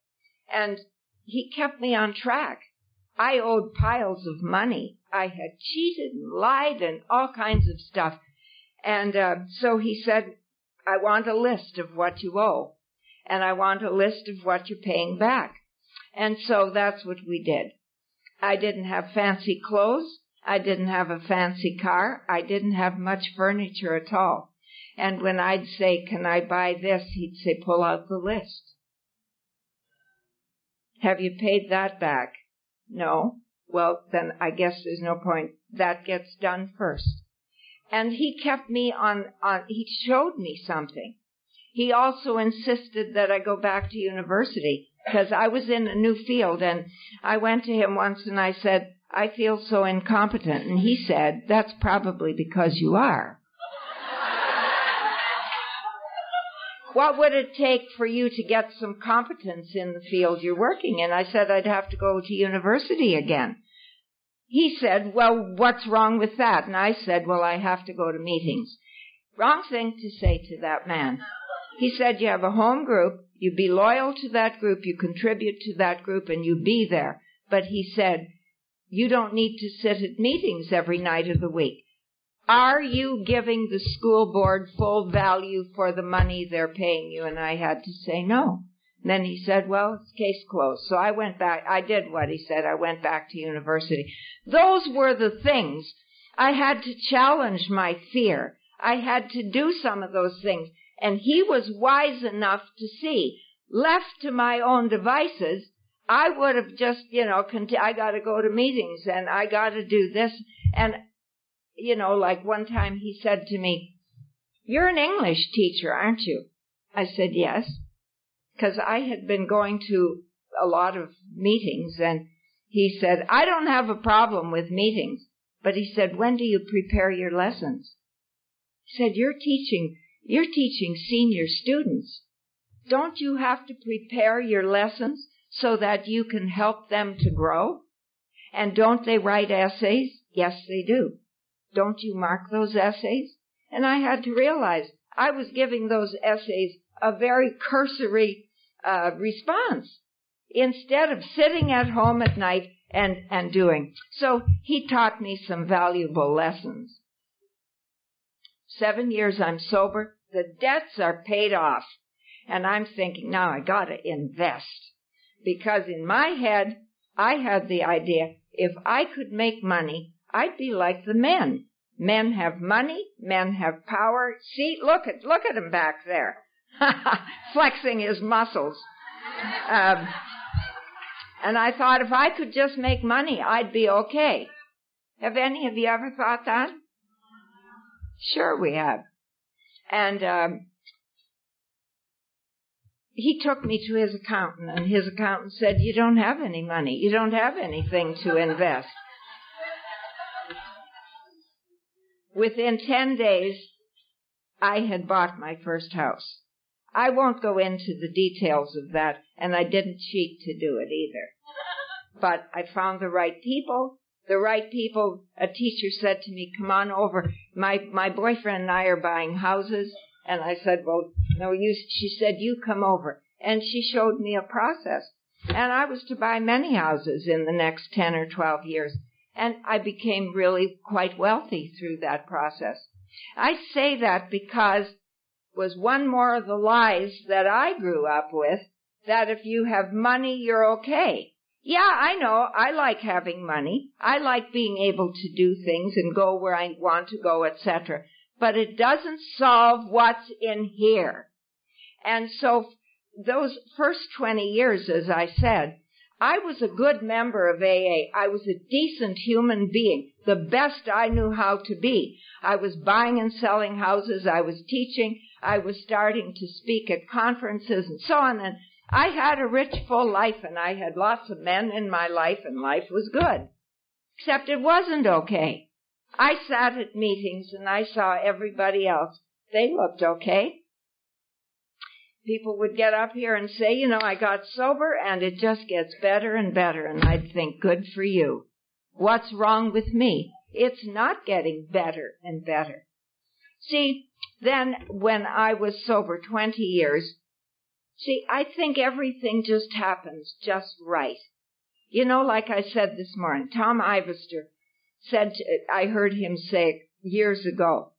[SPEAKER 2] And he kept me on track. I owed piles of money. I had cheated and lied and all kinds of stuff. And uh, so he said, I want a list of what you owe. And I want a list of what you're paying back. And so that's what we did. I didn't have fancy clothes. I didn't have a fancy car. I didn't have much furniture at all. And when I'd say, Can I buy this? he'd say, Pull out the list. Have you paid that back? No. Well, then I guess there's no point. That gets done first. And he kept me on, on, he showed me something. He also insisted that I go back to university because I was in a new field and I went to him once and I said, I feel so incompetent. And he said, that's probably because you are. what would it take for you to get some competence in the field you're working in? I said I'd have to go to university again. He said, well, what's wrong with that? And I said, well, I have to go to meetings. Wrong thing to say to that man. He said, you have a home group, you be loyal to that group, you contribute to that group, and you be there. But he said, you don't need to sit at meetings every night of the week. Are you giving the school board full value for the money they're paying you? And I had to say no. And then he said, well, it's case closed. So I went back. I did what he said. I went back to university. Those were the things. I had to challenge my fear. I had to do some of those things. And he was wise enough to see, left to my own devices, I would have just, you know, I got to go to meetings and I got to do this. And you know, like one time he said to me, You're an English teacher, aren't you? I said, Yes. Because I had been going to a lot of meetings and he said, I don't have a problem with meetings. But he said, when do you prepare your lessons? He said, you're teaching, you're teaching senior students. Don't you have to prepare your lessons so that you can help them to grow? And don't they write essays? Yes, they do. Don't you mark those essays? And I had to realize I was giving those essays a very cursory uh, response instead of sitting at home at night and, and doing. So he taught me some valuable lessons. Seven years I'm sober. The debts are paid off. And I'm thinking, now I gotta invest. Because in my head, I had the idea, if I could make money, I'd be like the men. Men have money, men have power. See, look at, look at him back there. Flexing his muscles. Um, and I thought if I could just make money, I'd be okay. Have any of you ever thought that? Sure we have. And um, he took me to his accountant, and his accountant said, You don't have any money. You don't have anything to invest. Within 10 days, I had bought my first house. I won't go into the details of that, and I didn't cheat to do it either. But I found the right people. The right people, a teacher said to me, come on over. My, my boyfriend and I are buying houses. And I said, well, no, you, she said, you come over. And she showed me a process. And I was to buy many houses in the next 10 or 12 years. And I became really quite wealthy through that process. I say that because was one more of the lies that I grew up with that if you have money, you're okay. Yeah, I know. I like having money. I like being able to do things and go where I want to go, etc. But it doesn't solve what's in here. And so those first 20 years, as I said, I was a good member of AA. I was a decent human being, the best I knew how to be. I was buying and selling houses. I was teaching. I was starting to speak at conferences and so on. And I had a rich, full life and I had lots of men in my life and life was good. Except it wasn't okay. I sat at meetings and I saw everybody else. They looked okay. People would get up here and say, you know, I got sober and it just gets better and better. And I'd think, good for you. What's wrong with me? It's not getting better and better. See, then when I was sober 20 years, See, I think everything just happens just right. You know, like I said this morning, Tom Ivester said, I heard him say years ago,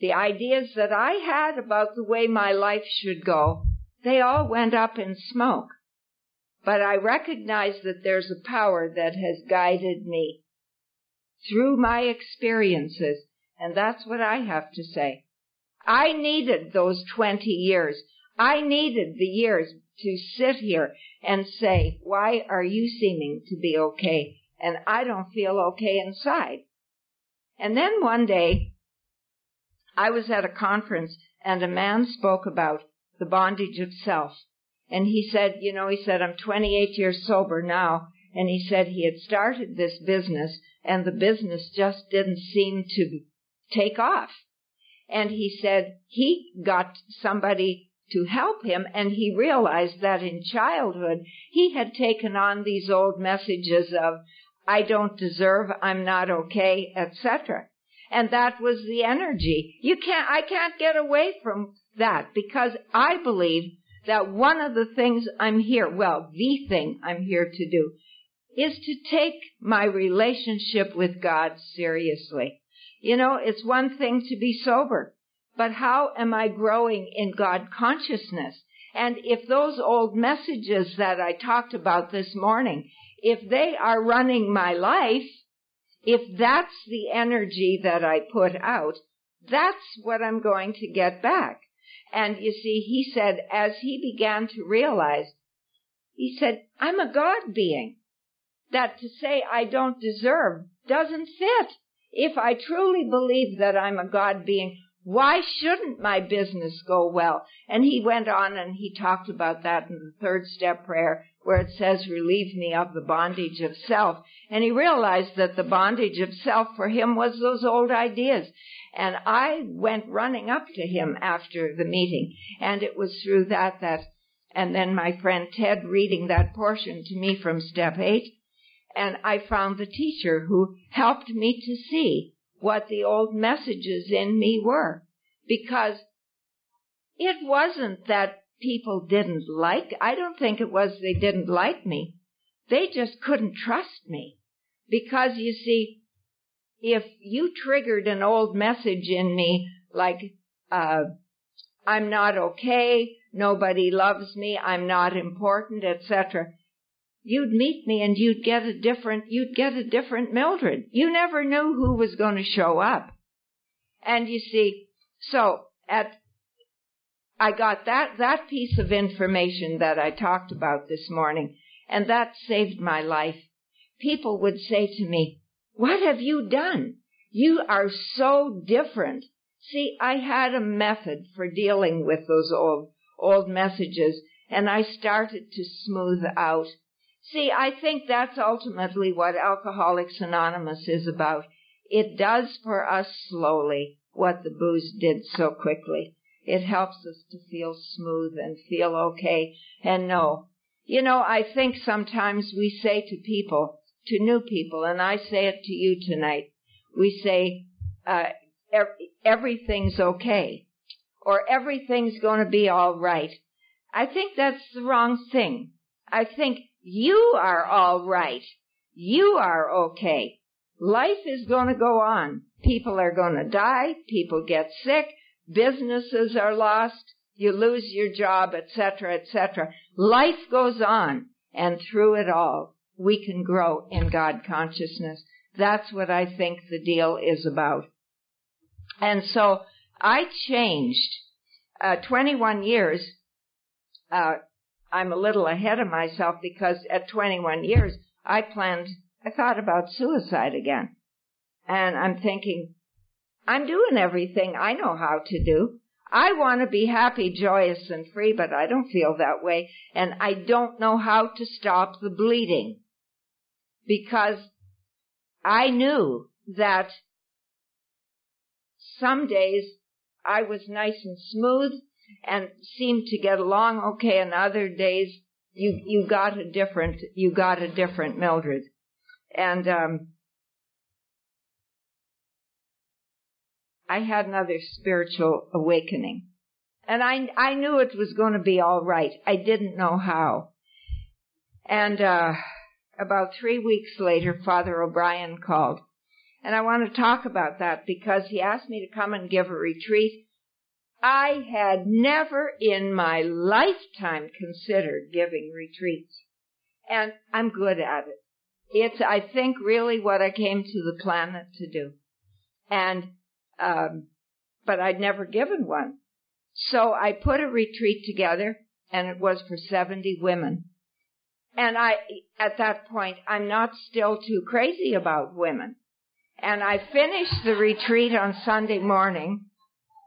[SPEAKER 2] the ideas that I had about the way my life should go, they all went up in smoke. But I recognize that there's a power that has guided me through my experiences, and that's what I have to say. I needed those 20 years I needed the years to sit here and say, why are you seeming to be okay? And I don't feel okay inside. And then one day, I was at a conference and a man spoke about the bondage of self. And he said, you know, he said, I'm 28 years sober now. And he said he had started this business and the business just didn't seem to take off. And he said he got somebody to help him and he realized that in childhood he had taken on these old messages of I don't deserve, I'm not okay, etc. And that was the energy. You can't, I can't get away from that because I believe that one of the things I'm here, well, the thing I'm here to do is to take my relationship with God seriously. You know, it's one thing to be sober but how am I growing in God consciousness? And if those old messages that I talked about this morning, if they are running my life, if that's the energy that I put out, that's what I'm going to get back. And you see, he said, as he began to realize, he said, I'm a God being. That to say I don't deserve doesn't fit. If I truly believe that I'm a God being, Why shouldn't my business go well? And he went on and he talked about that in the third step prayer where it says, relieve me of the bondage of self. And he realized that the bondage of self for him was those old ideas. And I went running up to him after the meeting. And it was through that that, and then my friend Ted reading that portion to me from step eight. And I found the teacher who helped me to see what the old messages in me were. Because it wasn't that people didn't like, I don't think it was they didn't like me. They just couldn't trust me. Because you see, if you triggered an old message in me like, uh, I'm not okay, nobody loves me, I'm not important, etc., you'd meet me and you'd get a different, you'd get a different Mildred. You never knew who was going to show up. And you see, so at, I got that, that piece of information that I talked about this morning, and that saved my life. People would say to me, what have you done? You are so different. See, I had a method for dealing with those old, old messages, and I started to smooth out See, I think that's ultimately what Alcoholics Anonymous is about. It does for us slowly what the booze did so quickly. It helps us to feel smooth and feel okay and know. You know, I think sometimes we say to people, to new people, and I say it to you tonight, we say, uh, everything's okay, or everything's going to be all right. I think that's the wrong thing. I think you are all right. You are okay. Life is going to go on. People are going to die. People get sick. Businesses are lost. You lose your job, etc., etc. Life goes on. And through it all, we can grow in God consciousness. That's what I think the deal is about. And so I changed, uh, 21 years, uh, I'm a little ahead of myself because at 21 years, I planned, I thought about suicide again. And I'm thinking, I'm doing everything I know how to do. I want to be happy, joyous, and free, but I don't feel that way. And I don't know how to stop the bleeding. Because I knew that some days I was nice and smooth and seemed to get along okay and other days you you got a different you got a different Mildred. And um I had another spiritual awakening. And I I knew it was going to be all right. I didn't know how. And uh about 3 weeks later Father O'Brien called. And I want to talk about that because he asked me to come and give a retreat I had never in my lifetime considered giving retreats. And I'm good at it. It's, I think, really what I came to the planet to do. And, um, but I'd never given one. So I put a retreat together and it was for 70 women. And I, at that point, I'm not still too crazy about women. And I finished the retreat on Sunday morning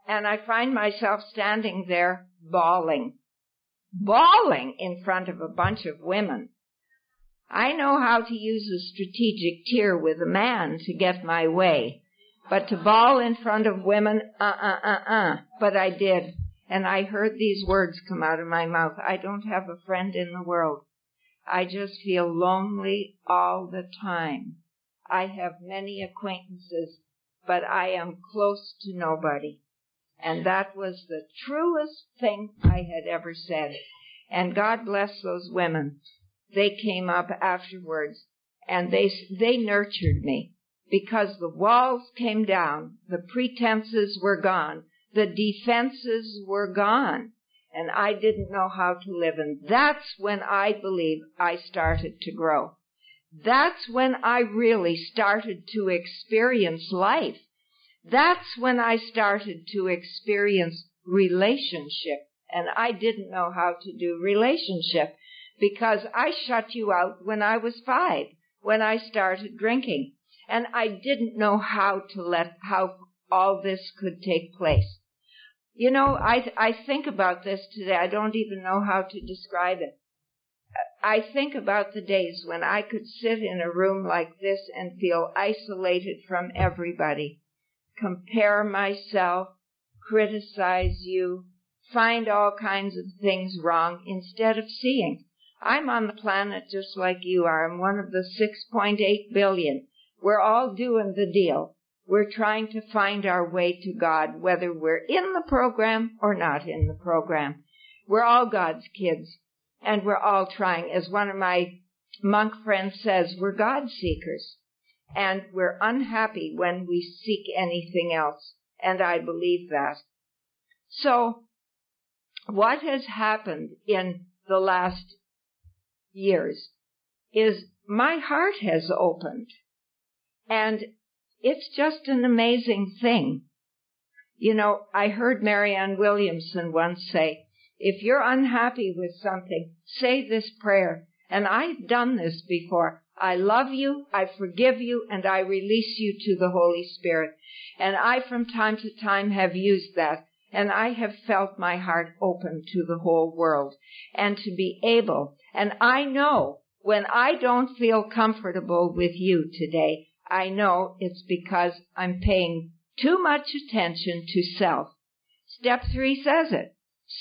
[SPEAKER 2] and I find myself standing there bawling, bawling in front of a bunch of women. I know how to use a strategic tear with a man to get my way, but to bawl in front of women, uh, uh, uh, uh. But I did, and I heard these words come out of my mouth. I don't have a friend in the world. I just feel lonely all the time. I have many acquaintances, but I am close to nobody. And that was the truest thing I had ever said. And God bless those women. They came up afterwards and they, they nurtured me because the walls came down, the pretenses were gone, the defenses were gone, and I didn't know how to live. And that's when I believe I started to grow. That's when I really started to experience life. That's when I started to experience relationship. And I didn't know how to do relationship because I shut you out when I was five, when I started drinking. And I didn't know how to let, how all this could take place. You know, I, I think about this today. I don't even know how to describe it. I think about the days when I could sit in a room like this and feel isolated from everybody, compare myself, criticize you, find all kinds of things wrong instead of seeing. I'm on the planet just like you are. I'm one of the 6.8 billion. We're all doing the deal. We're trying to find our way to God, whether we're in the program or not in the program. We're all God's kids, and we're all trying. As one of my monk friends says, we're God seekers, and we're unhappy when we seek anything else, and I believe that. So, what has happened in the last years is my heart has opened, and it's just an amazing thing. You know, I heard Marianne Williamson once say, if you're unhappy with something, say this prayer. And I've done this before. I love you, I forgive you, and I release you to the Holy Spirit. And I from time to time have used that. And I have felt my heart open to the whole world and to be able. And I know when I don't feel comfortable with you today, I know it's because I'm paying too much attention to self. Step three says it.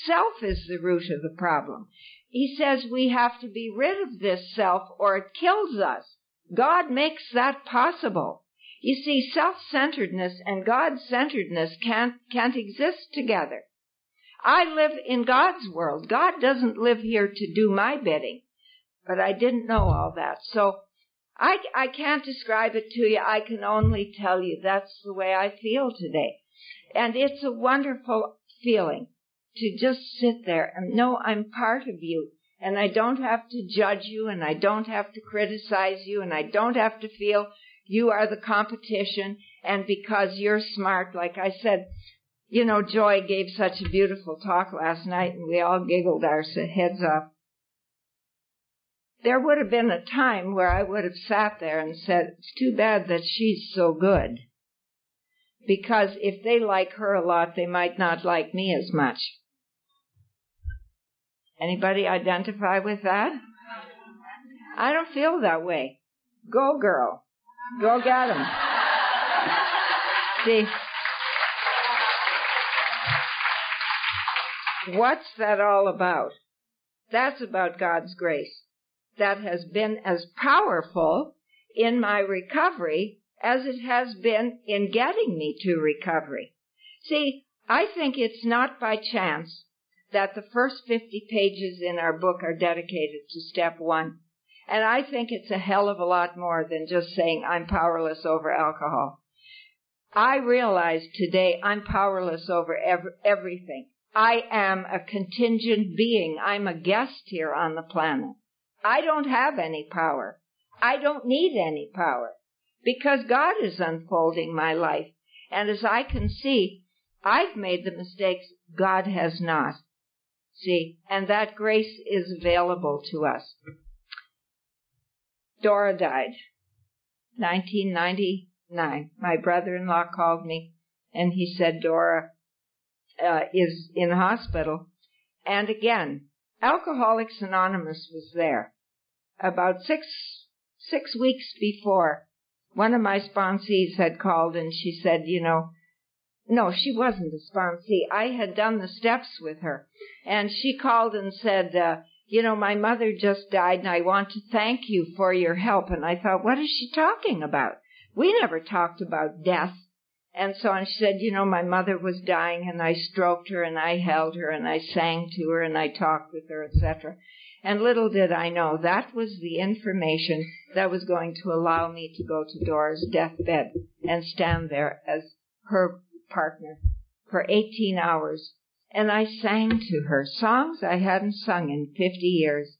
[SPEAKER 2] Self is the root of the problem. He says we have to be rid of this self or it kills us. God makes that possible. You see, self-centeredness and God-centeredness can't, can't exist together. I live in God's world. God doesn't live here to do my bidding. But I didn't know all that. So I, I can't describe it to you. I can only tell you that's the way I feel today. And it's a wonderful feeling to just sit there and know I'm part of you. And I don't have to judge you and I don't have to criticize you and I don't have to feel you are the competition and because you're smart, like I said, you know, Joy gave such a beautiful talk last night and we all giggled our heads off there would have been a time where I would have sat there and said, it's too bad that she's so good. Because if they like her a lot, they might not like me as much. Anybody identify with that? I don't feel that way. Go girl. Go get 'em. See, what's that all about? That's about God's grace that has been as powerful in my recovery as it has been in getting me to recovery. See, I think it's not by chance that the first 50 pages in our book are dedicated to step one. And I think it's a hell of a lot more than just saying I'm powerless over alcohol. I realize today I'm powerless over every, everything. I am a contingent being. I'm a guest here on the planet. I don't have any power. I don't need any power because God is unfolding my life. And as I can see, I've made the mistakes God has not. See, and that grace is available to us. Dora died. 1999. My brother-in-law called me and he said Dora uh, is in hospital. And again, Alcoholics Anonymous was there. About six, six weeks before, one of my sponsees had called and she said, you know, no, she wasn't a sponsee. I had done the steps with her. And she called and said, uh, you know, my mother just died and I want to thank you for your help. And I thought, what is she talking about? We never talked about death and so on. She said, you know, my mother was dying and I stroked her and I held her and I sang to her and I talked with her, etc. And little did I know that was the information that was going to allow me to go to Dora's deathbed and stand there as her partner for 18 hours. And I sang to her songs I hadn't sung in 50 years.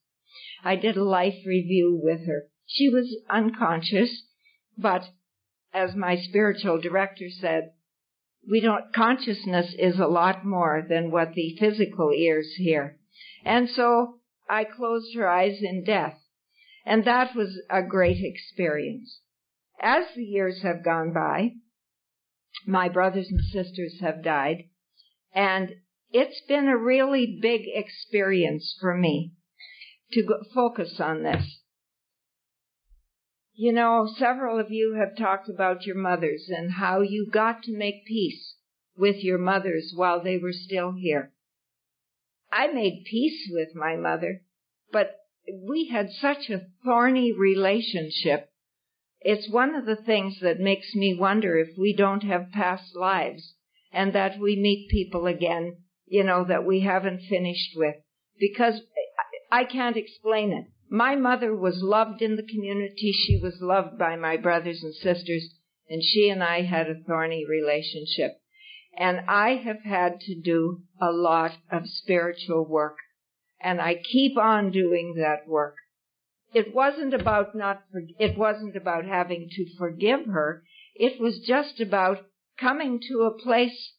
[SPEAKER 2] I did a life review with her. She was unconscious, but as my spiritual director said, we don't, consciousness is a lot more than what the physical ears hear. And so I closed her eyes in death. And that was a great experience. As the years have gone by, My brothers and sisters have died. And it's been a really big experience for me to focus on this. You know, several of you have talked about your mothers and how you got to make peace with your mothers while they were still here. I made peace with my mother, but we had such a thorny relationship. It's one of the things that makes me wonder if we don't have past lives and that we meet people again, you know, that we haven't finished with because I can't explain it. My mother was loved in the community. She was loved by my brothers and sisters, and she and I had a thorny relationship. And I have had to do a lot of spiritual work, and I keep on doing that work. It wasn't about not, for, it wasn't about having to forgive her. It was just about coming to a place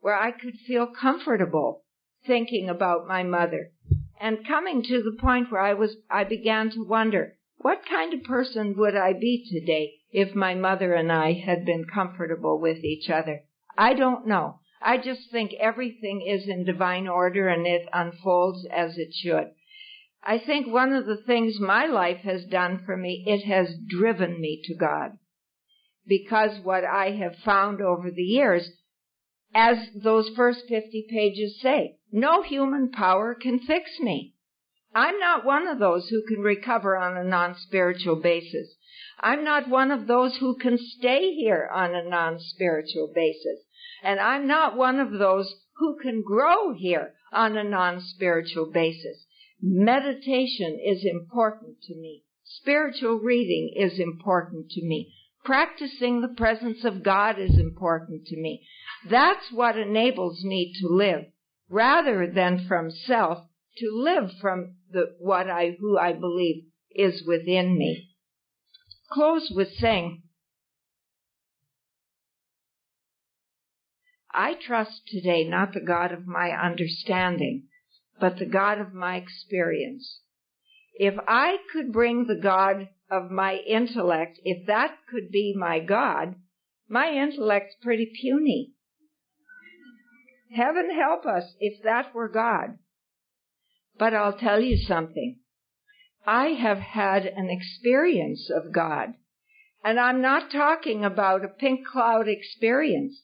[SPEAKER 2] where I could feel comfortable thinking about my mother and coming to the point where I was, I began to wonder, what kind of person would I be today if my mother and I had been comfortable with each other? I don't know. I just think everything is in divine order and it unfolds as it should. I think one of the things my life has done for me, it has driven me to God. Because what I have found over the years, as those first 50 pages say, no human power can fix me. I'm not one of those who can recover on a non-spiritual basis. I'm not one of those who can stay here on a non-spiritual basis. And I'm not one of those who can grow here on a non-spiritual basis. Meditation is important to me. Spiritual reading is important to me. Practicing the presence of God is important to me. That's what enables me to live rather than from self to live from the what I who I believe is within me. Close with saying I trust today not the God of my understanding, but the God of my experience. If I could bring the God of my intellect, if that could be my God, my intellect's pretty puny. Heaven help us if that were God. But I'll tell you something. I have had an experience of God. And I'm not talking about a pink cloud experience.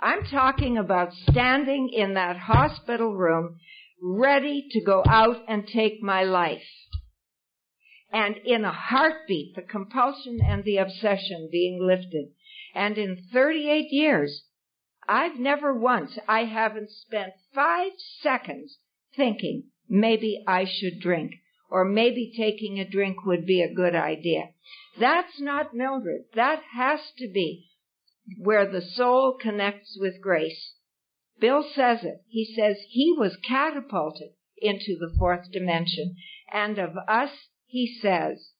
[SPEAKER 2] I'm talking about standing in that hospital room ready to go out and take my life. And in a heartbeat, the compulsion and the obsession being lifted. And in 38 years, I've never once, I haven't spent five seconds thinking maybe I should drink or maybe taking a drink would be a good idea. That's not Mildred. That has to be where the soul connects with grace. Bill says it. He says he was catapulted into the fourth dimension. And of us, he says,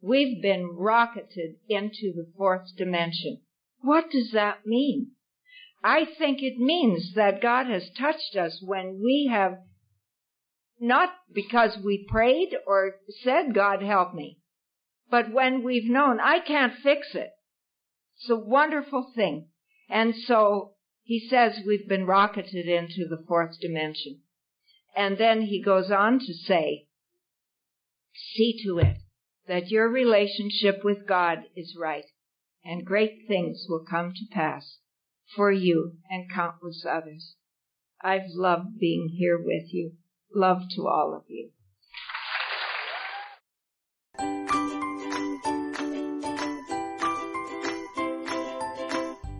[SPEAKER 2] we've been rocketed into the fourth dimension. What does that mean? I think it means that God has touched us when we have not because we prayed or said, God help me, but when we've known I can't fix it. It's a wonderful thing. And so he says we've been rocketed into the fourth dimension. And then he goes on to say, see to it that your relationship with God is right and great things will come to pass for you and countless others. I've loved being here with you. Love to all of you.